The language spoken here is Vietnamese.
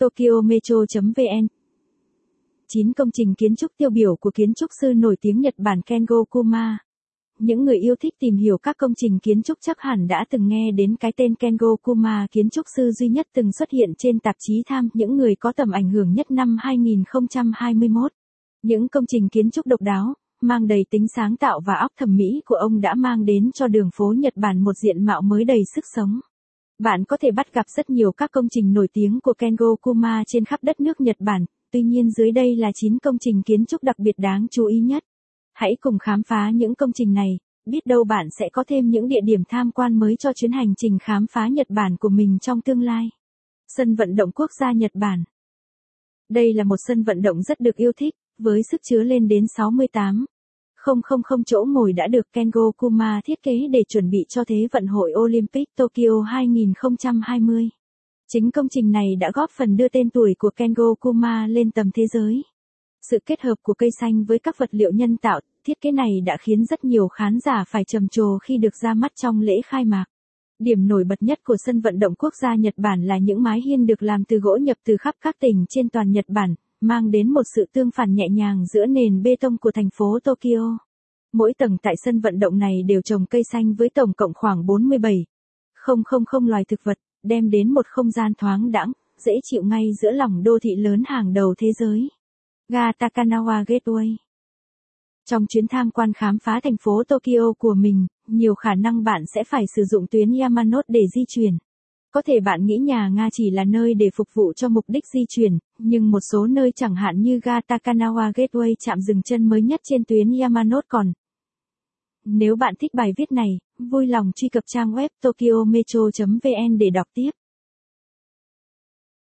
TokyoMetro.vn: 9 công trình kiến trúc tiêu biểu của kiến trúc sư nổi tiếng Nhật Bản Kengo Kuma. Những người yêu thích tìm hiểu các công trình kiến trúc chắc hẳn đã từng nghe đến cái tên Kengo Kuma kiến trúc sư duy nhất từng xuất hiện trên tạp chí Tham những người có tầm ảnh hưởng nhất năm 2021. Những công trình kiến trúc độc đáo, mang đầy tính sáng tạo và óc thẩm mỹ của ông đã mang đến cho đường phố Nhật Bản một diện mạo mới đầy sức sống. Bạn có thể bắt gặp rất nhiều các công trình nổi tiếng của Kengo Kuma trên khắp đất nước Nhật Bản, tuy nhiên dưới đây là 9 công trình kiến trúc đặc biệt đáng chú ý nhất. Hãy cùng khám phá những công trình này, biết đâu bạn sẽ có thêm những địa điểm tham quan mới cho chuyến hành trình khám phá Nhật Bản của mình trong tương lai. Sân vận động quốc gia Nhật Bản Đây là một sân vận động rất được yêu thích, với sức chứa lên đến 68. 000 chỗ ngồi đã được Kengo Kuma thiết kế để chuẩn bị cho Thế vận hội Olympic Tokyo 2020. Chính công trình này đã góp phần đưa tên tuổi của Kengo Kuma lên tầm thế giới. Sự kết hợp của cây xanh với các vật liệu nhân tạo, thiết kế này đã khiến rất nhiều khán giả phải trầm trồ khi được ra mắt trong lễ khai mạc. Điểm nổi bật nhất của sân vận động quốc gia Nhật Bản là những mái hiên được làm từ gỗ nhập từ khắp các tỉnh trên toàn Nhật Bản, mang đến một sự tương phản nhẹ nhàng giữa nền bê tông của thành phố Tokyo. Mỗi tầng tại sân vận động này đều trồng cây xanh với tổng cộng khoảng 47. Không không không loài thực vật, đem đến một không gian thoáng đãng, dễ chịu ngay giữa lòng đô thị lớn hàng đầu thế giới. Ga Takanawa Gateway Trong chuyến tham quan khám phá thành phố Tokyo của mình, nhiều khả năng bạn sẽ phải sử dụng tuyến Yamanote để di chuyển. Có thể bạn nghĩ nhà Nga chỉ là nơi để phục vụ cho mục đích di chuyển, nhưng một số nơi chẳng hạn như ga Takanawa Gateway chạm dừng chân mới nhất trên tuyến Yamanote còn. Nếu bạn thích bài viết này, vui lòng truy cập trang web tokyometro.vn để đọc tiếp.